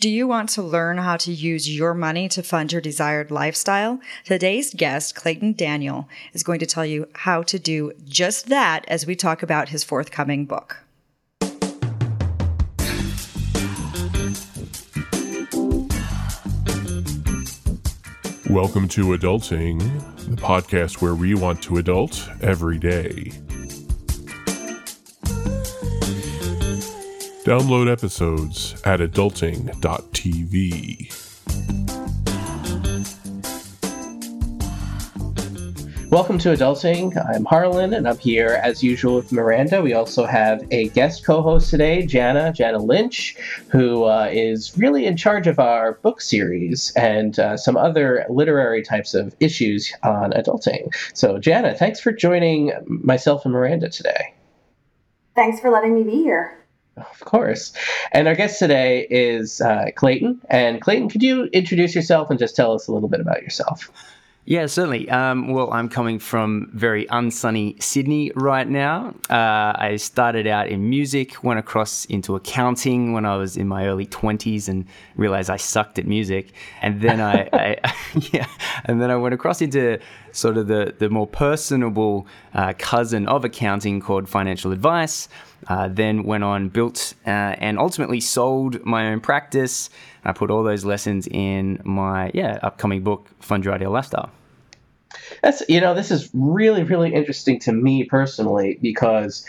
Do you want to learn how to use your money to fund your desired lifestyle? Today's guest, Clayton Daniel, is going to tell you how to do just that as we talk about his forthcoming book. Welcome to Adulting, the podcast where we want to adult every day. Download episodes at adulting.tv. Welcome to Adulting. I'm Harlan, and I'm here as usual with Miranda. We also have a guest co-host today, Jana, Jana Lynch, who uh, is really in charge of our book series and uh, some other literary types of issues on adulting. So, Jana, thanks for joining myself and Miranda today. Thanks for letting me be here. Of course. And our guest today is uh, Clayton. And Clayton, could you introduce yourself and just tell us a little bit about yourself? Yeah, certainly. Um, well, I'm coming from very unsunny Sydney right now. Uh, I started out in music, went across into accounting when I was in my early 20s and realized I sucked at music. And then I, I yeah, and then I went across into sort of the, the more personable uh, cousin of accounting called financial advice. Uh, then went on, built, uh, and ultimately sold my own practice. I put all those lessons in my yeah upcoming book, Fund Your Ideal Lifestyle. That's you know this is really really interesting to me personally because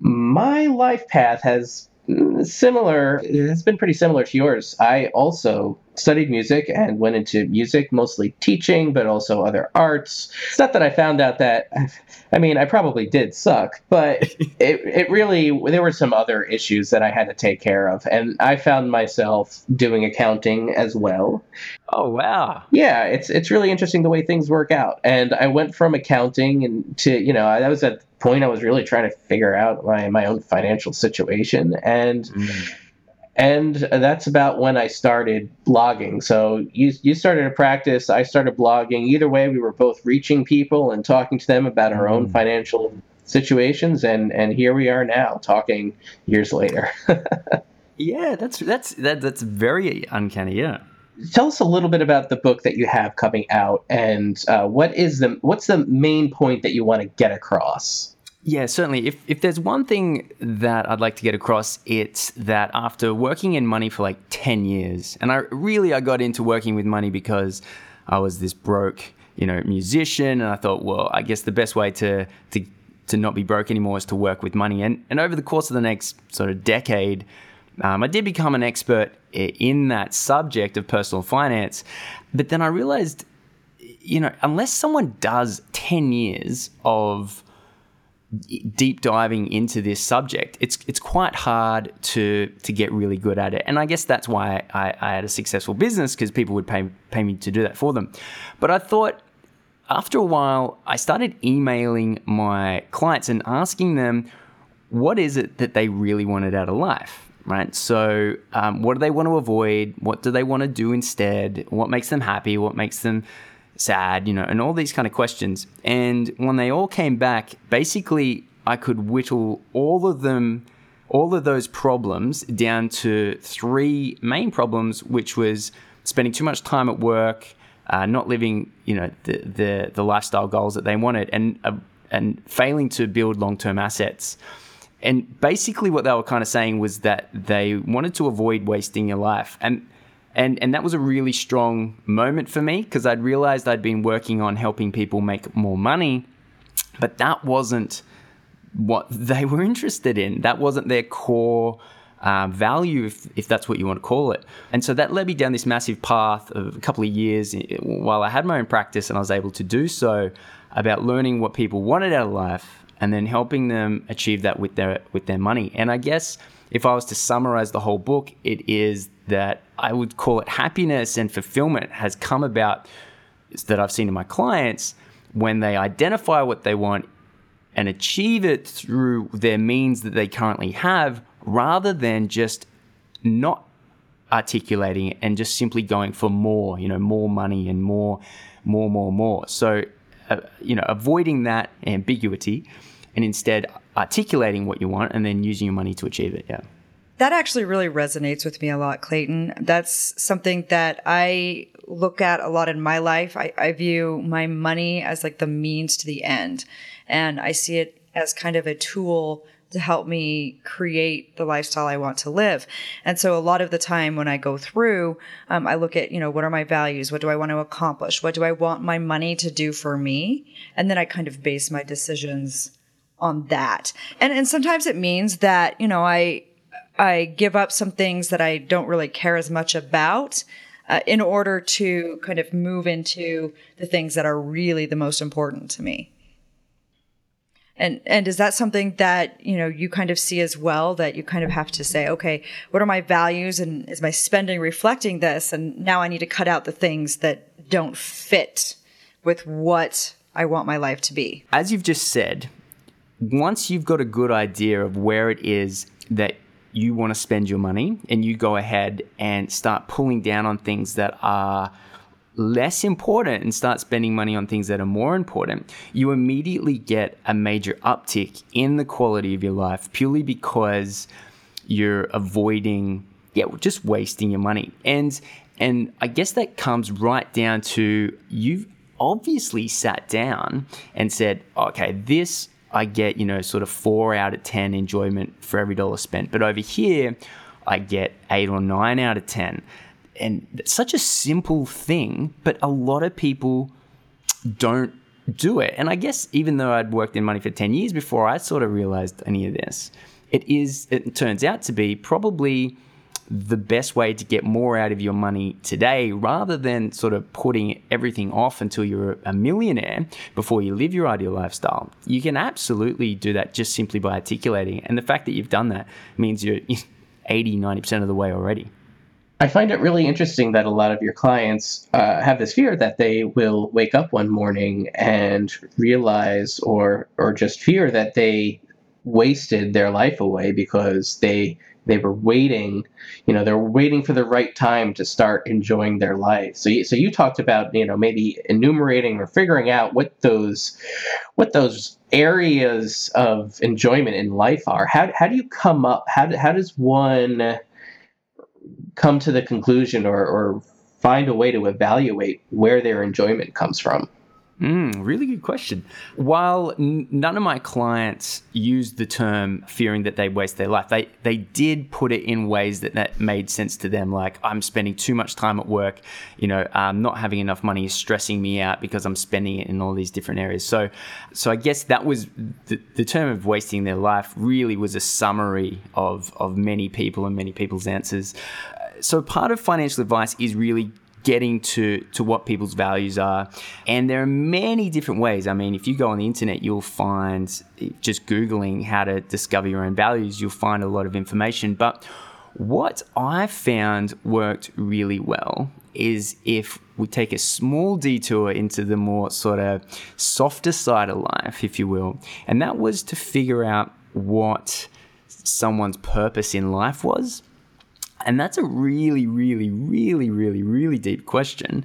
my life path has mm, similar it has been pretty similar to yours. I also studied music and went into music, mostly teaching, but also other arts. It's not that I found out that, I mean, I probably did suck, but it, it really, there were some other issues that I had to take care of. And I found myself doing accounting as well. Oh, wow. Yeah, it's, it's really interesting the way things work out. And I went from accounting and to, you know, I was at the point I was really trying to figure out my, my own financial situation. And, mm and that's about when I started blogging. So you you started a practice, I started blogging. Either way, we were both reaching people and talking to them about our own mm. financial situations, and and here we are now, talking years later. yeah, that's that's that, that's very uncanny. Yeah. Tell us a little bit about the book that you have coming out, and uh, what is the what's the main point that you want to get across? Yeah, certainly. If, if there's one thing that I'd like to get across, it's that after working in money for like 10 years, and I really I got into working with money because I was this broke, you know, musician, and I thought, well, I guess the best way to to to not be broke anymore is to work with money. And and over the course of the next sort of decade, um, I did become an expert in that subject of personal finance. But then I realized, you know, unless someone does 10 years of deep diving into this subject, it's it's quite hard to to get really good at it. And I guess that's why I, I had a successful business because people would pay pay me to do that for them. But I thought after a while, I started emailing my clients and asking them what is it that they really wanted out of life. Right. So, um, what do they want to avoid? What do they want to do instead? What makes them happy? What makes them sad, you know, and all these kind of questions. And when they all came back, basically I could whittle all of them, all of those problems down to three main problems, which was spending too much time at work, uh, not living, you know, the, the, the lifestyle goals that they wanted, and uh, and failing to build long term assets. And basically, what they were kind of saying was that they wanted to avoid wasting your life. And and, and that was a really strong moment for me because I'd realized I'd been working on helping people make more money, but that wasn't what they were interested in. That wasn't their core uh, value, if, if that's what you want to call it. And so that led me down this massive path of a couple of years while I had my own practice and I was able to do so about learning what people wanted out of life and then helping them achieve that with their with their money. And I guess if I was to summarize the whole book, it is that I would call it happiness and fulfillment has come about that I've seen in my clients when they identify what they want and achieve it through their means that they currently have rather than just not articulating it and just simply going for more, you know, more money and more, more, more, more. So, uh, you know, avoiding that ambiguity and instead articulating what you want and then using your money to achieve it. Yeah. That actually really resonates with me a lot, Clayton. That's something that I look at a lot in my life. I, I view my money as like the means to the end. And I see it as kind of a tool to help me create the lifestyle I want to live. And so a lot of the time when I go through, um, I look at, you know, what are my values? What do I want to accomplish? What do I want my money to do for me? And then I kind of base my decisions on that. And, and sometimes it means that, you know, I, I give up some things that I don't really care as much about. Uh, in order to kind of move into the things that are really the most important to me. And and is that something that you know you kind of see as well that you kind of have to say, okay, what are my values and is my spending reflecting this? And now I need to cut out the things that don't fit with what I want my life to be. As you've just said, once you've got a good idea of where it is that you want to spend your money and you go ahead and start pulling down on things that are less important and start spending money on things that are more important, you immediately get a major uptick in the quality of your life purely because you're avoiding yeah, just wasting your money. And and I guess that comes right down to you've obviously sat down and said, okay, this I get, you know, sort of four out of 10 enjoyment for every dollar spent. But over here, I get eight or nine out of 10 and such a simple thing, but a lot of people don't do it. And I guess even though I'd worked in money for 10 years before I sort of realized any of this, it is, it turns out to be probably the best way to get more out of your money today rather than sort of putting everything off until you're a millionaire before you live your ideal lifestyle. You can absolutely do that just simply by articulating. And the fact that you've done that means you're 80, 90% of the way already. I find it really interesting that a lot of your clients uh, have this fear that they will wake up one morning and realize, or or just fear that they wasted their life away because they they were waiting, you know, they're waiting for the right time to start enjoying their life. So, you, so you talked about, you know, maybe enumerating or figuring out what those, what those areas of enjoyment in life are. How, how do you come up? How, how does one come to the conclusion or, or find a way to evaluate where their enjoyment comes from? Mm, really good question. While n- none of my clients used the term fearing that they waste their life, they they did put it in ways that that made sense to them. Like I'm spending too much time at work, you know, um, not having enough money is stressing me out because I'm spending it in all these different areas. So, so I guess that was the, the term of wasting their life. Really was a summary of of many people and many people's answers. So part of financial advice is really getting to to what people's values are. And there are many different ways. I mean if you go on the internet you'll find just googling how to discover your own values you'll find a lot of information. But what i found worked really well is if we take a small detour into the more sort of softer side of life if you will and that was to figure out what someone's purpose in life was and that's a really, really, really, really, really deep question.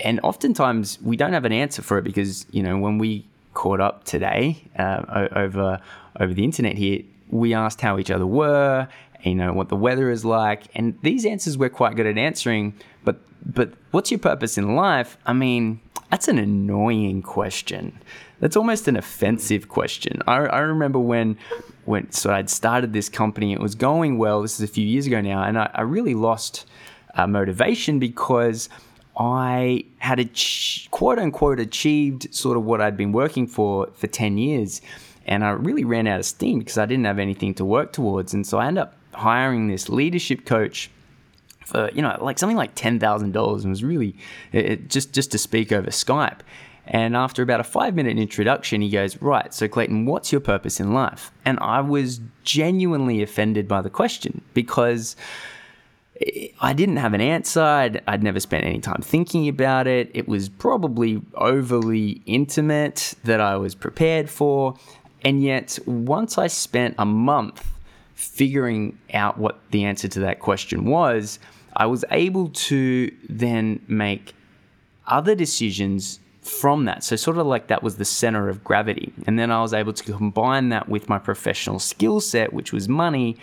And oftentimes we don't have an answer for it because, you know, when we caught up today uh, over over the internet here, we asked how each other were, you know, what the weather is like, and these answers we're quite good at answering. But but what's your purpose in life? I mean, that's an annoying question. That's almost an offensive question. I, I remember when when so I'd started this company, it was going well. This is a few years ago now, and I, I really lost uh, motivation because I had a quote unquote achieved sort of what I'd been working for for ten years, and I really ran out of steam because I didn't have anything to work towards, and so I ended up hiring this leadership coach for you know like something like ten thousand dollars, and was really it, just just to speak over Skype. And after about a five minute introduction, he goes, Right, so Clayton, what's your purpose in life? And I was genuinely offended by the question because I didn't have an answer. I'd, I'd, never spent any time thinking about it. It was probably overly intimate that I was prepared for. And yet, once I spent a month figuring out what the answer to that question was, I was able to then make other decisions from that. So, sort of like that was the center of gravity. And then I was able to combine that with my professional skill set, which was money.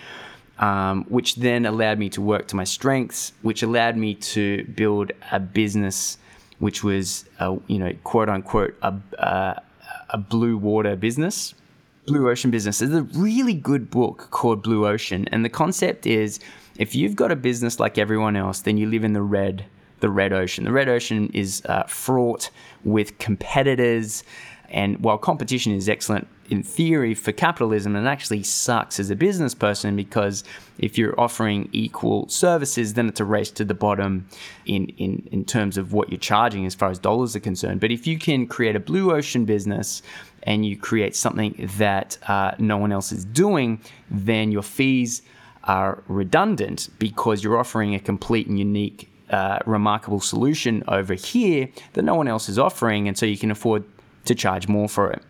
um, which then allowed me to work to my strengths, which allowed me to build a business which was, a, you know, quote unquote, a, a, a blue water business, blue ocean business. There's a really good book called Blue Ocean, and the concept is if you've got a business like everyone else, then you live in the red, the red ocean. The red ocean is uh, fraught with competitors, and while competition is excellent in theory for capitalism, it actually sucks as a business person because if you're offering equal services, then it's a race to the bottom in, in, in terms of what you're charging as far as dollars are concerned. But if you can create a blue ocean business and you create something that uh, no one else is doing, then your fees are redundant because you're offering a complete and unique, uh, remarkable solution over here that no one else is offering, and so you can afford to charge more for it.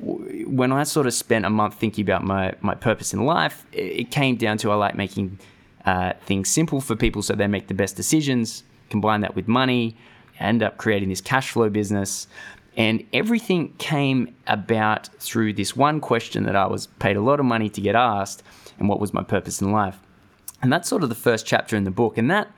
When I sort of spent a month thinking about my, my purpose in life, it came down to I like making uh, things simple for people so they make the best decisions, combine that with money, end up creating this cash flow business. And everything came about through this one question that I was paid a lot of money to get asked, and what was my purpose in life. And that's sort of the first chapter in the book, and that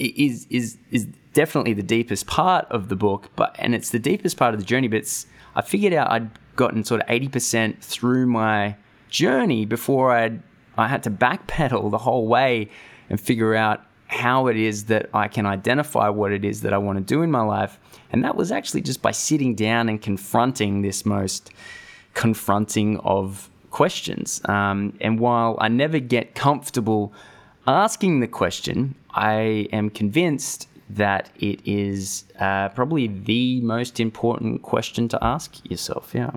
is is is definitely the deepest part of the book. But and it's the deepest part of the journey. But it's, I figured out I'd gotten sort of eighty percent through my journey before I'd I had to backpedal the whole way and figure out how it is that I can identify what it is that I want to do in my life. And that was actually just by sitting down and confronting this most confronting of questions. Um, and while I never get comfortable asking the question, I am convinced that it is uh, probably the most important question to ask yourself. Yeah.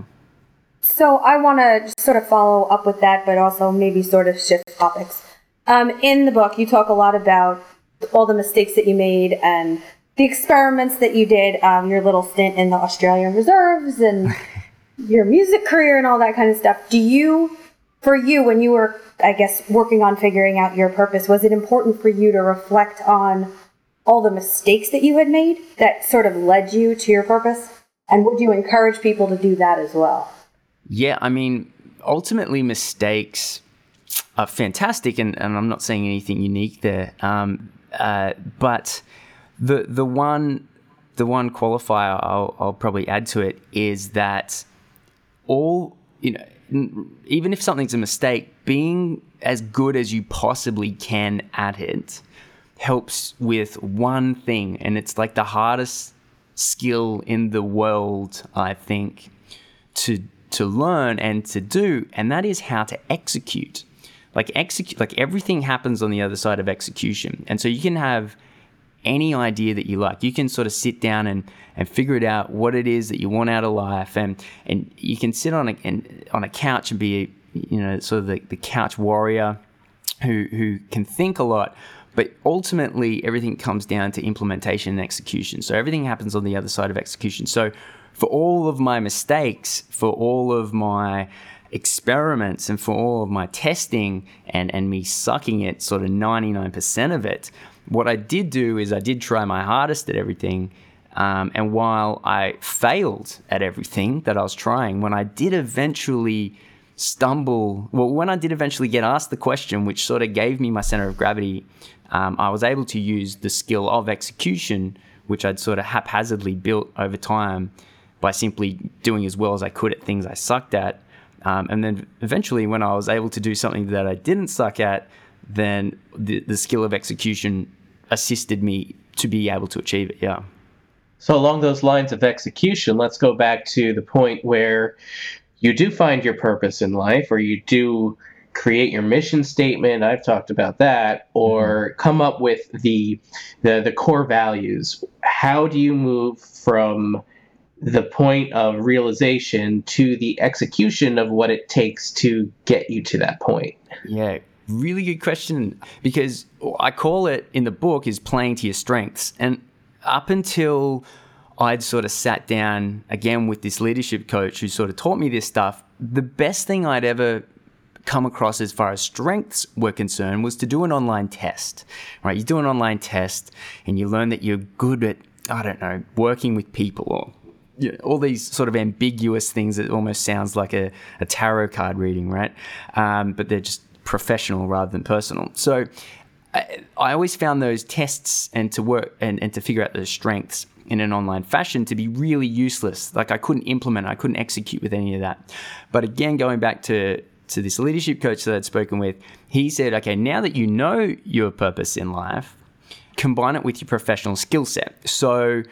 So I want to sort of follow up with that, but also maybe sort of shift topics. Um, in the book, you talk a lot about all the mistakes that you made and the experiments that you did, um, your little stint in the Australian reserves and your music career and all that kind of stuff. Do you, for you, when you were, I guess, working on figuring out your purpose, was it important for you to reflect on all the mistakes that you had made that sort of led you to your purpose? And would you encourage people to do that as well? Yeah, I mean, ultimately, mistakes are fantastic, and, and I'm not saying anything unique there. Um, uh, but the the one the one qualifier I'll, I'll probably add to it is that all you know, even if something's a mistake, being as good as you possibly can at it helps with one thing, and it's like the hardest skill in the world, I think, to to learn and to do, and that is how to execute. Like execute like everything happens on the other side of execution and so you can have any idea that you like. You can sort of sit down and and figure it out what it is that you want out of life and and you can sit on a and, on a couch and be you know sort of the, the couch warrior who who can think a lot but ultimately everything comes down to implementation and execution. So everything happens on the other side of execution. So for all of my mistakes for all of my experiments and for all of my testing and, and me sucking it sort of 99% of it, what I did do is I did try my hardest at everything. Um, and while I failed at everything that I was trying, when I did eventually stumble, well, when I did eventually get asked the question, which sort of gave me my center of gravity, um, I was able to use the skill of execution, which I'd sort of haphazardly built over time by simply doing as well as I could at things I sucked at um, and then eventually, when I was able to do something that I didn't suck at, then the, the skill of execution assisted me to be able to achieve it. Yeah. So, along those lines of execution, let's go back to the point where you do find your purpose in life, or you do create your mission statement. I've talked about that, or mm-hmm. come up with the, the the core values. How do you move from the point of realization to the execution of what it takes to get you to that point? Yeah, really good question because I call it in the book is playing to your strengths. And up until I'd sort of sat down again with this leadership coach who sort of taught me this stuff, the best thing I'd ever come across as far as strengths were concerned was to do an online test. Right? You do an online test and you learn that you're good at I don't know, working with people or you know, all these sort of ambiguous things that almost sounds like a, a tarot card reading, right? Um, but they're just professional rather than personal. So I, I always found those tests and to work and, and to figure out those strengths in an online fashion to be really useless. Like I couldn't implement, I couldn't execute with any of that. But again, going back to to this leadership coach that I'd spoken with, he said, okay, now that you know your purpose in life, combine it with your professional skill set. So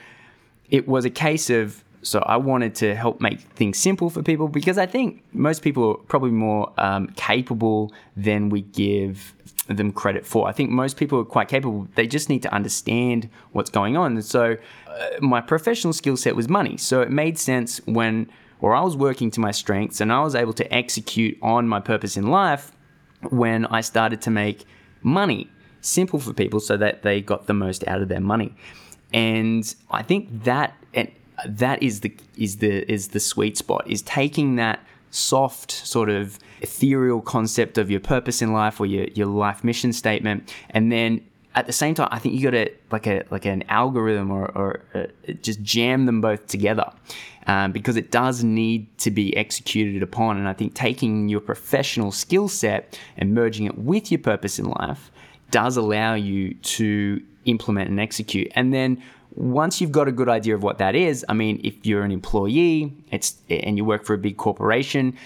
it was a case of so I wanted to help make things simple for people because I think most people are probably more um, capable than we give them credit for. I think most people are quite capable. They just need to understand what's going on. And so uh, my professional skill set was money. So it made sense when or I was working to my strengths and I was able to execute on my purpose in life when I started to make money simple for people so that they got the most out of their money. And I think that and that is the is the is the sweet spot is taking that soft sort of ethereal concept of your purpose in life or your, your life mission statement. And then at the same time i think you got to like a like an algorithm or, or uh, just jam them both together um, because it does need to be executed upon. And i think taking your professional skill set and merging it with your purpose in life does allow you to implement and execute. And then once you've got a good idea of what that is, I mean, if you're an employee, it's and you work for a big corporation,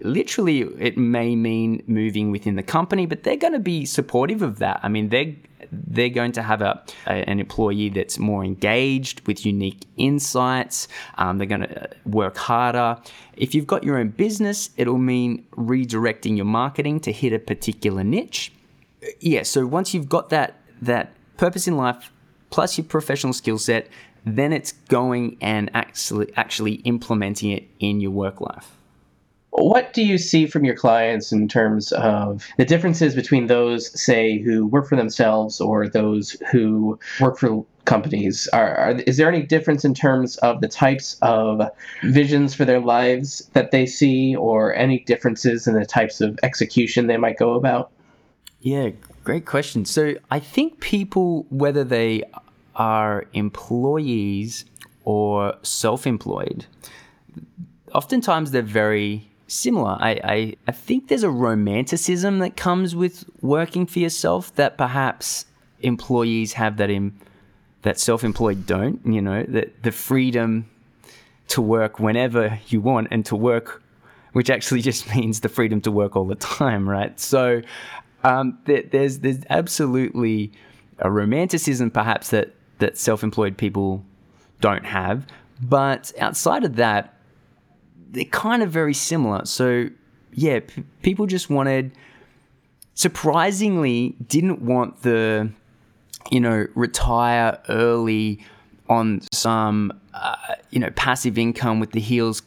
literally it may mean moving within the company, but they're going to be supportive of that. I mean, they're they're going to have a, a an employee that's more engaged with unique insights. Um, they're going to work harder. If you've got your own business, it'll mean redirecting your marketing to hit a particular niche. Yeah. So once you've got that that purpose in life plus your professional skill set, then it's going and actually actually implementing it in your work life. What do you see from your clients in terms of the differences between those, say, who work for themselves or those who work for companies? Are, are, is there any difference in terms of the types of visions for their lives that they see, or any differences in the types of execution they might go about? Yeah, great question. So I think people, whether they are employees or self employed, oftentimes they're very similar. I, I, I think there's a romanticism that comes with working for yourself that perhaps employees have that in that self-employed don't you know that the freedom to work whenever you want and to work which actually just means the freedom to work all the time right so um, there, there's there's absolutely a romanticism perhaps that that self-employed people don't have but outside of that they're kind of very similar. So, yeah, p- people just wanted, surprisingly, didn't want the, you know, retire early on some, uh, you know, passive income with the heels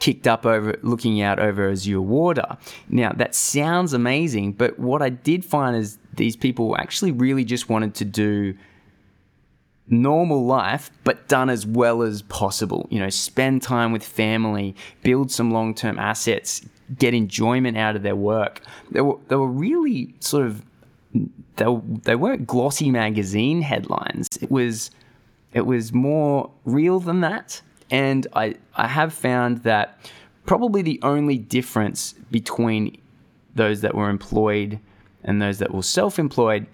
kicked up over looking out over Azure water. Now that sounds amazing, but what I did find is these people actually really just wanted to do normal life, but done as well as possible. You know, spend time with family, build some long term assets, get enjoyment out of their work. They were, they were really sort of, they, they weren't glossy magazine headlines. It was, it was more real than that. And I, I have found that probably the only difference between those that were employed and those that were self employed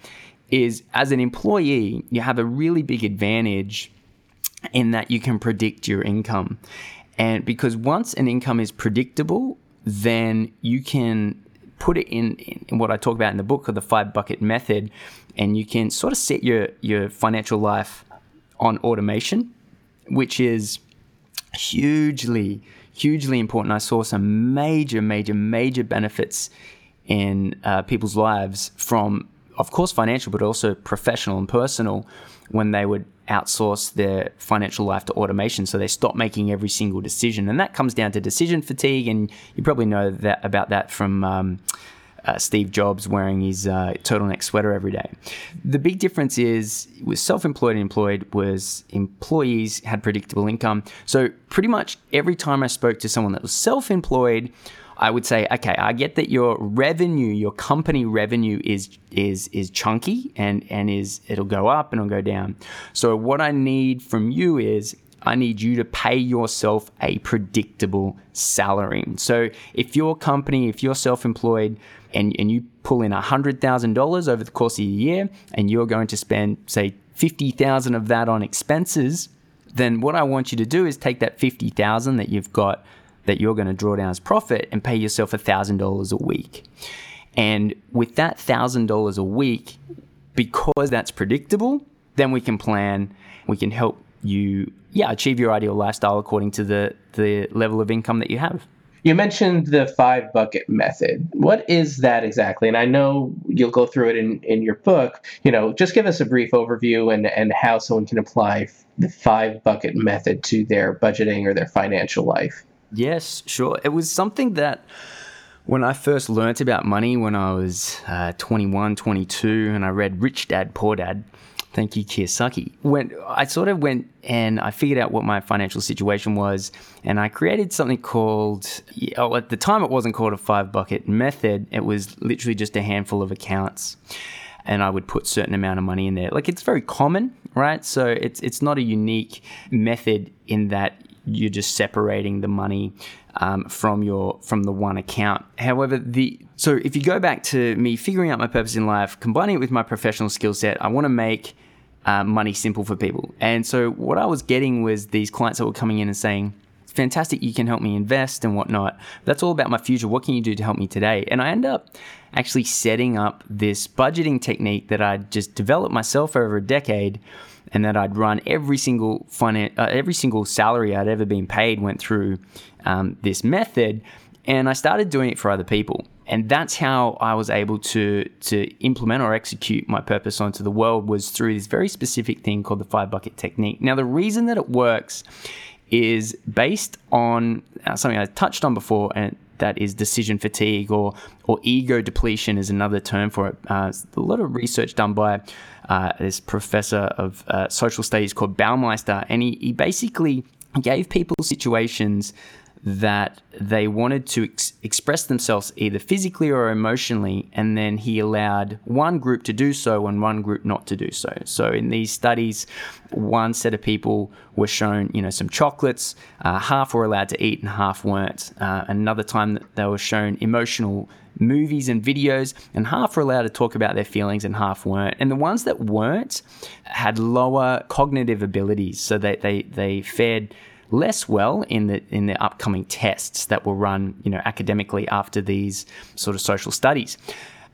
is as an employee, you have a really big advantage in that you can predict your income. And because once an income is predictable, then you can put it in, in what I talk about in the book of the five bucket method, and you can sort of set your, your financial life on automation, which is hugely, hugely important. I saw some major, major, major benefits in uh, people's lives from of course, financial, but also professional and personal when they would outsource their financial life to automation. So they stop making every single decision. And that comes down to decision fatigue. And you probably know that about that from um, uh, Steve Jobs wearing his uh, turtleneck sweater every day. The big difference is with self-employed and employed was employees had predictable income. So pretty much every time I spoke to someone that was self-employed, I would say, okay, I get that your revenue, your company revenue is is is chunky and and is it'll go up and it'll go down. So what I need from you is I need you to pay yourself a predictable salary. So if your company, if you're self employed, and, and you pull in $100,000 over the course of a year and you're going to spend, say, 50,000 of that on expenses, then what I want you to do is take that 50,000 that you've got that you're going to draw down as profit and pay yourself $1,000 a week. And with that $1,000 a week, because that's predictable, then we can plan, we can help you yeah, achieve your ideal lifestyle according to the the level of income that you have. You mentioned the five bucket method. What is that exactly? And I know you'll go through it in, in your book. You know, just give us a brief overview and, and how someone can apply the five bucket method to their budgeting or their financial life. Yes, sure. It was something that when I first learnt about money when I was uh, 21, 22, and I read Rich Dad, Poor Dad, Thank you, Kiyosaki. When I sort of went and I figured out what my financial situation was, and I created something called, oh, at the time it wasn't called a five bucket method. It was literally just a handful of accounts, and I would put certain amount of money in there. Like it's very common, right? So it's it's not a unique method in that you're just separating the money um, from your from the one account. However, the so if you go back to me figuring out my purpose in life, combining it with my professional skill set, I want to make uh, money simple for people. And so what I was getting was these clients that were coming in and saying, fantastic, you can help me invest and whatnot. That's all about my future. What can you do to help me today? And I end up actually setting up this budgeting technique that I just developed myself over a decade and that I'd run every single finan- uh, every single salary I'd ever been paid went through um, this method. And I started doing it for other people and that's how I was able to to implement or execute my purpose onto the world was through this very specific thing called the five bucket technique. Now, the reason that it works is based on uh, something I touched on before, and that is decision fatigue or or ego depletion is another term for it. Uh, a lot of research done by uh, this professor of uh, social studies called Baumeister, and he, he basically gave people situations that they wanted to ex- express themselves either physically or emotionally, and then he allowed one group to do so and one group not to do so. So in these studies, one set of people were shown, you know, some chocolates, uh, half were allowed to eat and half weren't. Uh, another time they were shown emotional movies and videos, and half were allowed to talk about their feelings and half weren't. And the ones that weren't had lower cognitive abilities, so they they they fared less well in the in the upcoming tests that will run, you know, academically after these sort of social studies.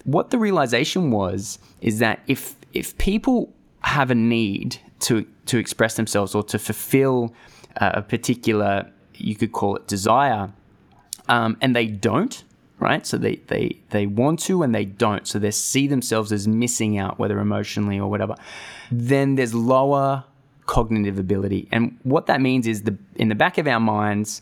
What the realization was is that if if people have a need to to express themselves or to fulfill uh, a particular, you could call it desire, um, and they don't, right? So they, they, they want to and they don't. So they see themselves as missing out, whether emotionally or whatever. Then there's lower cognitive ability. And what that means is the in the back of our minds,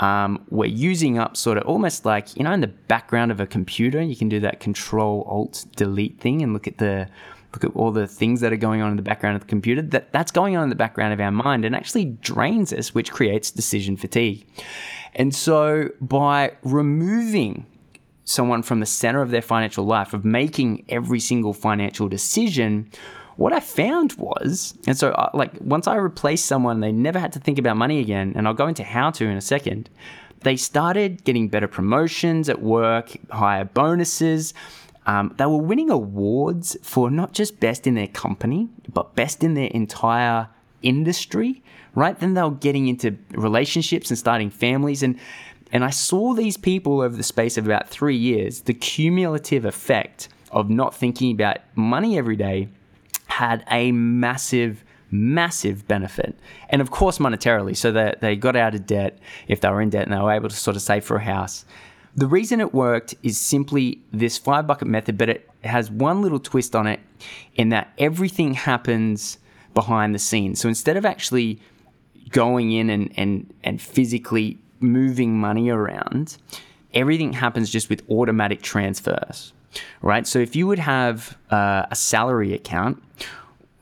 um, we're using up sort of almost like you know in the background of a computer, you can do that Control Alt Delete thing and look at the look at all the things that are going on in the background of the computer. That that's going on in the background of our mind and actually drains us, which creates decision fatigue. And so by removing someone from the center of their financial life, of making every single financial decision, what I found was, and so uh, like once I replaced someone, they never had to think about money again. And I'll go into how to in a second. They started getting better promotions at work, higher bonuses. Um, they were winning awards for not just best in their company, but best in their entire industry. Right then, they were getting into relationships and starting families, and and I saw these people over the space of about three years, the cumulative effect of not thinking about money every day had a massive massive benefit. And of course, monetarily. So that they got out of debt if they were in debt and they were able to sort of save for a house. The reason it worked is simply this five bucket method, but it has one little twist on it in that everything happens behind the scenes. So instead of actually going in and, and, and physically moving money around, everything happens just with automatic transfers right? So if you would have uh, a salary account,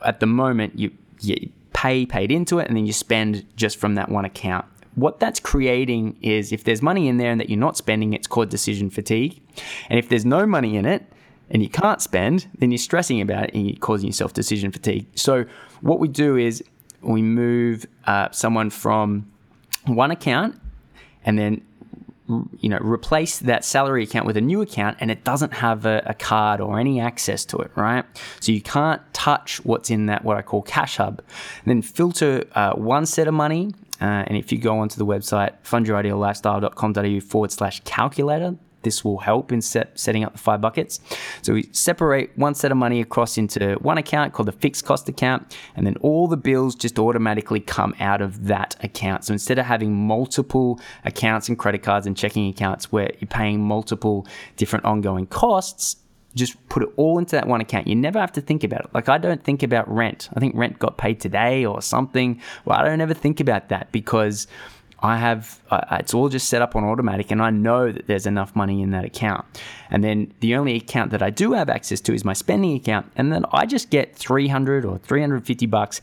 at the moment you, you pay paid into it and then you spend just from that one account. What that's creating is if there's money in there and that you're not spending, it's called decision fatigue. And if there's no money in it and you can't spend, then you're stressing about it and you're causing yourself decision fatigue. So what we do is we move uh, someone from one account and then you know replace that salary account with a new account and it doesn't have a, a, card or any access to it right? So you can't touch what's in that what i call cash hub. And then filter uh, one set of money uh, and if you go onto the website fundyourideallifestyle.com.au forward slash calculator this will help in set, setting up the five buckets. So we separate one set of money across into one account called the fixed cost account, and then all the bills just automatically come out of that account. So instead of having multiple accounts and credit cards and checking accounts where you're paying multiple different ongoing costs, just put it all into that one account. You never have to think about it. Like I don't think about rent. I think rent got paid today or something. Well, I don't ever think about that because I have uh, it's all just set up on automatic, and I know that there's enough money in that account. And then the only account that I do have access to is my spending account, and then I just get 300 or 350 bucks.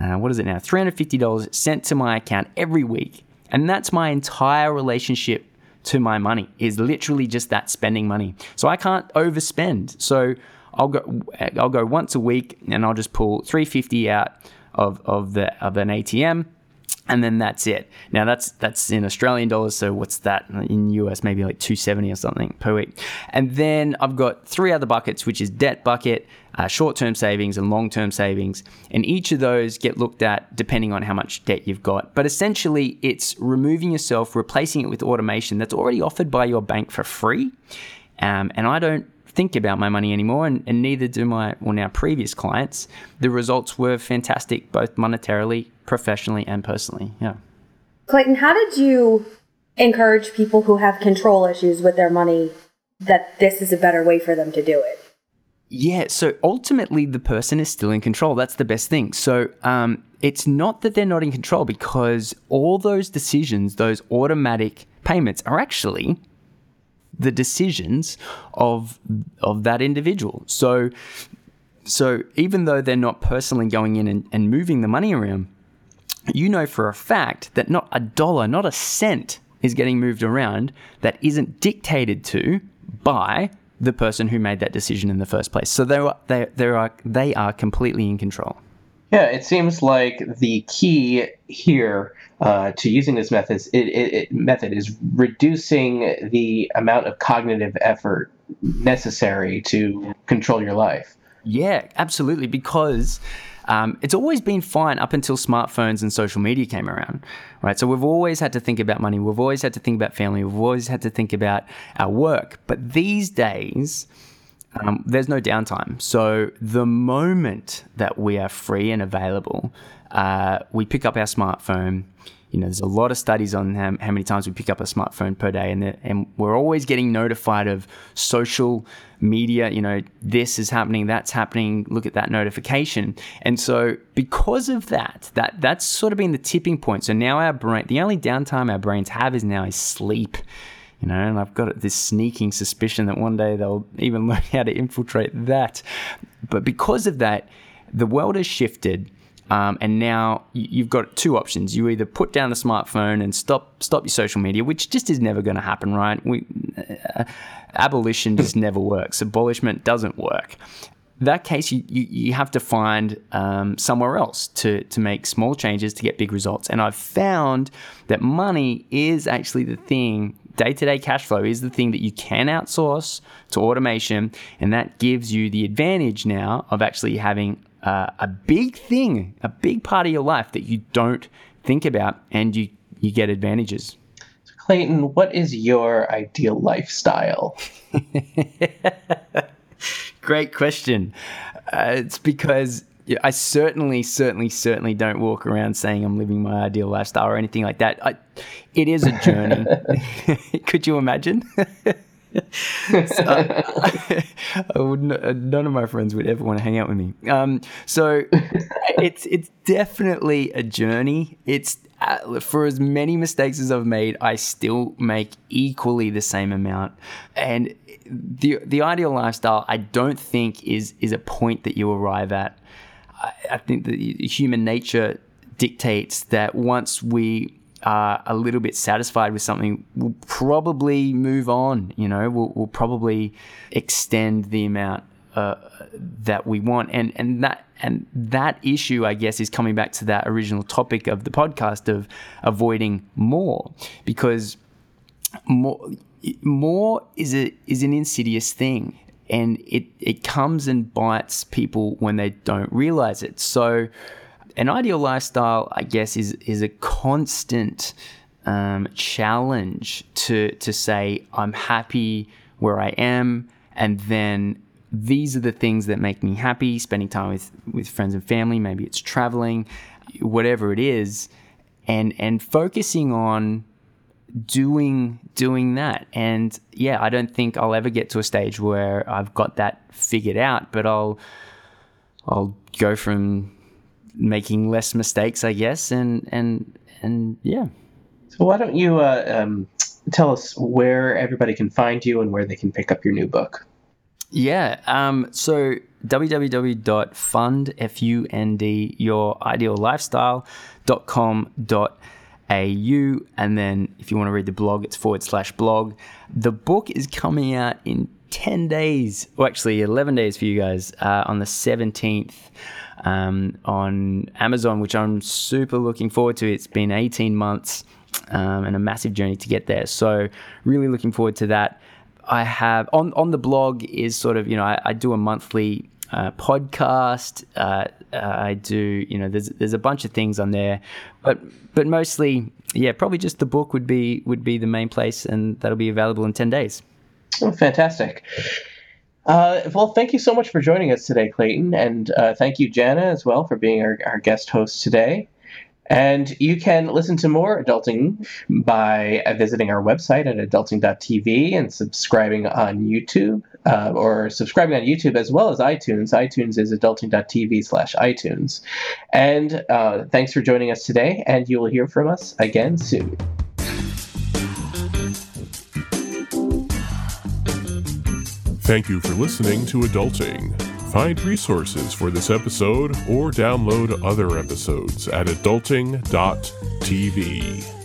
Uh, what is it now? $350 sent to my account every week, and that's my entire relationship to my money. Is literally just that spending money. So I can't overspend. So I'll go I'll go once a week, and I'll just pull 350 out of of the of an ATM and then that's it. Now that's that's in Australian dollars, so what's that in US? Maybe like two seventy or something per week. And then I've got three other buckets, which is debt bucket, uh, short-term savings, and long-term savings. And each of those get looked at depending on how much debt you've got. But essentially, it's removing yourself, replacing it with automation that's already offered by your bank for free. Um, and I don't think about my money anymore, and, and neither do my well now previous clients. The results were fantastic, both monetarily, professionally, and personally. Yeah. Clayton, how did you encourage people who have control issues with their money that this is a better way for them to do it? Yeah, so ultimately the person is still in control. That's the best thing. So um, it's not that they're not in control because all those decisions, those automatic payments, are actually the decisions of of that individual. So so even though they're not personally going in and, and moving the money around, you know for a fact that not a dollar, not a cent is getting moved around that isn't dictated to by the person who made that decision in the first place. So they are, they, they are, they are completely in control. Yeah, it seems like the key here uh, to using this method, it, it, it, method is reducing the amount of cognitive effort necessary to control your life. Yeah, absolutely. Because um, it's always been fine up until smartphones and social media came around, right? So we've always had to think about money. We've always had to think about family. We've always had to think about our work. But these days, um, there's no downtime. So the moment that we are free and available, uh, we pick up our smartphone. You know, there's a lot of studies on how, how many times we pick up a smartphone per day, and, and we're always getting notified of social media. You know, this is happening, that's happening. Look at that notification. And so, because of that, that that's sort of been the tipping point. So now our brain, the only downtime our brains have is now is sleep you know, and I've got this sneaking suspicion that one day they'll even learn how to infiltrate that. But because of that, the world has shifted. Um, and now you've got two options. You either put down the smartphone and stop stop your social media, which just is never going to happen, right? We, uh, abolition just never works. Abolishment doesn't work. that case, you, you, you have to find um, somewhere else to, to make small changes to get big results. And I've found that money is actually the thing day to day cash flow is the thing that you can outsource to automation. And that gives you the advantage now of actually having uh, a big thing, a big part of your life that you don't think about and you, you get advantages. So Clayton, what is your ideal lifestyle? Great question. Uh, it's because I certainly, certainly, certainly don't walk around saying I'm living my ideal lifestyle or anything like that. I, it is a journey. Could you imagine? So, I would uh, none of my friends would ever want to hang out with me. Um, so it's it's definitely a journey. It's uh, for as many mistakes as I've made, I still make equally the same amount. And the the ideal lifestyle, I don't think is is a point that you arrive at. I, I think that human nature dictates that once we are a little bit satisfied with something, we'll probably move on. You know, we'll, we'll probably extend the amount uh, that we want, and and that and that issue, I guess, is coming back to that original topic of the podcast of avoiding more, because more more is a is an insidious thing, and it it comes and bites people when they don't realize it. So, an ideal lifestyle, I guess, is is a constant um, challenge to to say I'm happy where I am, and then these are the things that make me happy. Spending time with with friends and family, maybe it's traveling, whatever it is, and and focusing on doing doing that and yeah i don't think i'll ever get to a stage where i've got that figured out but i'll i'll go from making less mistakes i guess and and and yeah so why don't you uh, um, tell us where everybody can find you and where they can pick up your new book yeah um, so www.fund f-u-n-d your ideal lifestyle.com.au AU. And then if you want to read the blog, it's forward slash blog. The book is coming out in 10 days, well, actually 11 days for you guys, uh, on the 17th um, on Amazon, which I'm super looking forward to. It's been 18 months um, and a massive journey to get there. So, really looking forward to that. I have on, on the blog is sort of, you know, I, I do a monthly uh, podcast. Uh, uh, I do, you know, there's there's a bunch of things on there, but but mostly, yeah, probably just the book would be would be the main place, and that'll be available in ten days. Oh, fantastic. Uh, well, thank you so much for joining us today, Clayton, and uh, thank you, Jana, as well, for being our, our guest host today. And you can listen to more adulting by visiting our website at adulting.tv and subscribing on YouTube uh, or subscribing on YouTube as well as iTunes. iTunes is adulting.tv slash iTunes. And uh, thanks for joining us today, and you will hear from us again soon. Thank you for listening to Adulting. Find resources for this episode or download other episodes at adulting.tv.